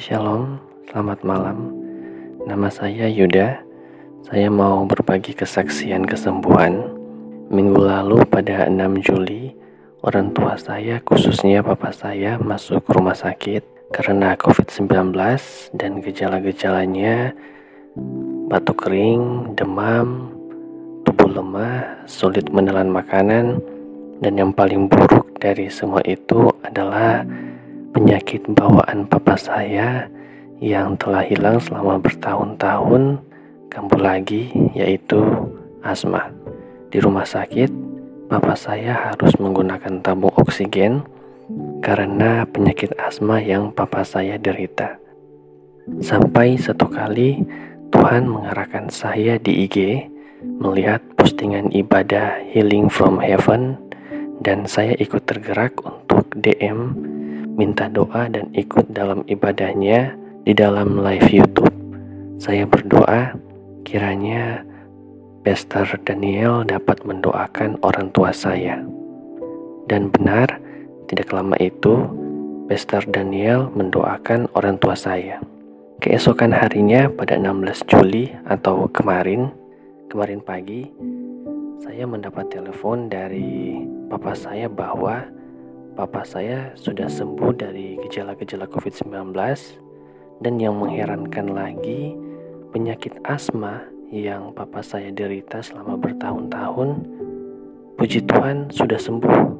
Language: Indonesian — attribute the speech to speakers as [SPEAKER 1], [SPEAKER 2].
[SPEAKER 1] Shalom, selamat malam. Nama saya Yuda. Saya mau berbagi kesaksian kesembuhan. Minggu lalu pada 6 Juli, orang tua saya khususnya papa saya masuk rumah sakit karena COVID-19 dan gejala-gejalanya batuk kering, demam, tubuh lemah, sulit menelan makanan, dan yang paling buruk dari semua itu adalah penyakit bawaan papa saya yang telah hilang selama bertahun-tahun kambuh lagi yaitu asma. Di rumah sakit, papa saya harus menggunakan tabung oksigen karena penyakit asma yang papa saya derita. Sampai satu kali Tuhan mengarahkan saya di IG melihat postingan ibadah Healing from Heaven dan saya ikut tergerak untuk DM minta doa dan ikut dalam ibadahnya di dalam live YouTube. Saya berdoa kiranya Pastor Daniel dapat mendoakan orang tua saya. Dan benar, tidak lama itu Pastor Daniel mendoakan orang tua saya. Keesokan harinya pada 16 Juli atau kemarin, kemarin pagi, saya mendapat telepon dari papa saya bahwa papa saya sudah sembuh dari gejala-gejala COVID-19 dan yang mengherankan lagi penyakit asma yang papa saya derita selama bertahun-tahun. Puji Tuhan sudah sembuh